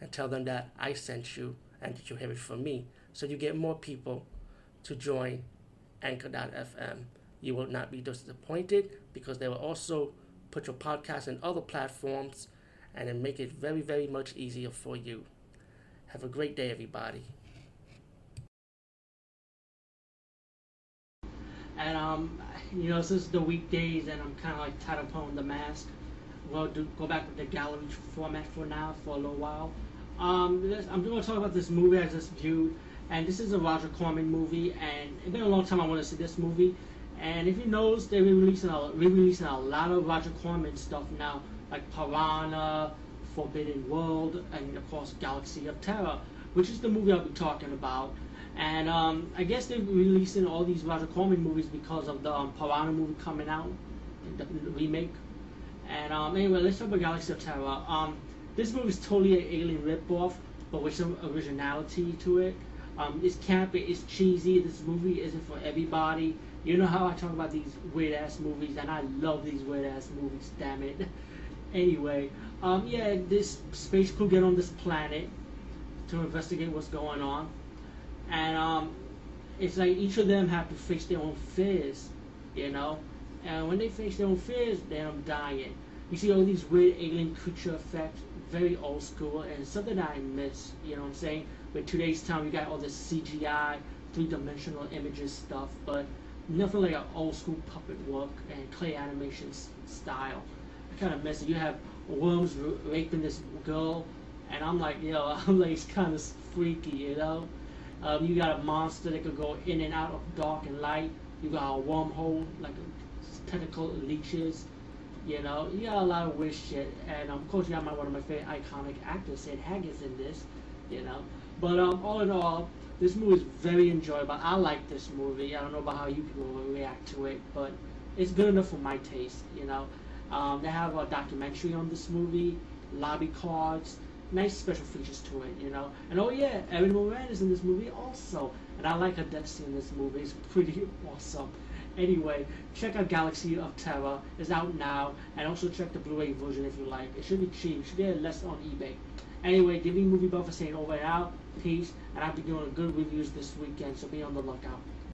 and tell them that I sent you and that you have it from me. So you get more people to join Anchor.fm. You will not be disappointed because they will also put your podcast in other platforms and then make it very, very much easier for you. Have a great day, everybody. And um, you know, since the weekdays and I'm kind of like tired of pulling the mask, we'll do, go back with the gallery format for now for a little while. Um, this, I'm going to talk about this movie I just viewed, and this is a Roger Corman movie, and it's been a long time I want to see this movie. And if you notice, they're releasing a, re-releasing a lot of Roger Corman stuff now, like Piranha, Forbidden World, and of course Galaxy of Terror, which is the movie I'll be talking about. And um, I guess they're releasing all these Roger Corman movies because of the um, Piranha movie coming out, the remake. And um, anyway, let's talk about Galaxy of Terror. Um, this movie is totally an alien ripoff, but with some originality to it. Um, it's campy, it's cheesy. This movie isn't for everybody. You know how I talk about these weird ass movies, and I love these weird ass movies. Damn it. anyway, um, yeah, this space crew get on this planet to investigate what's going on, and um, it's like each of them have to face their own fears, you know. And when they face their own fears, they end up dying. You see all these weird alien creature effects, very old school, and something that I miss. You know what I'm saying? With today's time, you got all this CGI, three-dimensional images stuff, but nothing like an old school puppet work and clay animation style. I kind of miss it. You have worms raping this girl, and I'm like, yo, I'm like, it's kind of freaky, you know. Um, you got a monster that could go in and out of dark and light. You got a wormhole, like a tentacle leeches. You know, you got a lot of weird shit. And um, of course, you got my, one of my favorite iconic actors, Sid Haig's in this. You know, but um, all in all, this movie is very enjoyable. I like this movie. I don't know about how you people will react to it, but it's good enough for my taste. You know, um, they have a documentary on this movie, lobby cards, nice special features to it. You know, and oh yeah, Erin Moran is in this movie also, and I like her death scene in this movie. It's pretty awesome. Anyway, check out Galaxy of Terror. It's out now. And also check the Blu-ray version if you like. It should be cheap. It should be less on eBay. Anyway, give me Movie Buff for saying oh, over and out. Peace. And I'll be doing good reviews this weekend, so be on the lookout.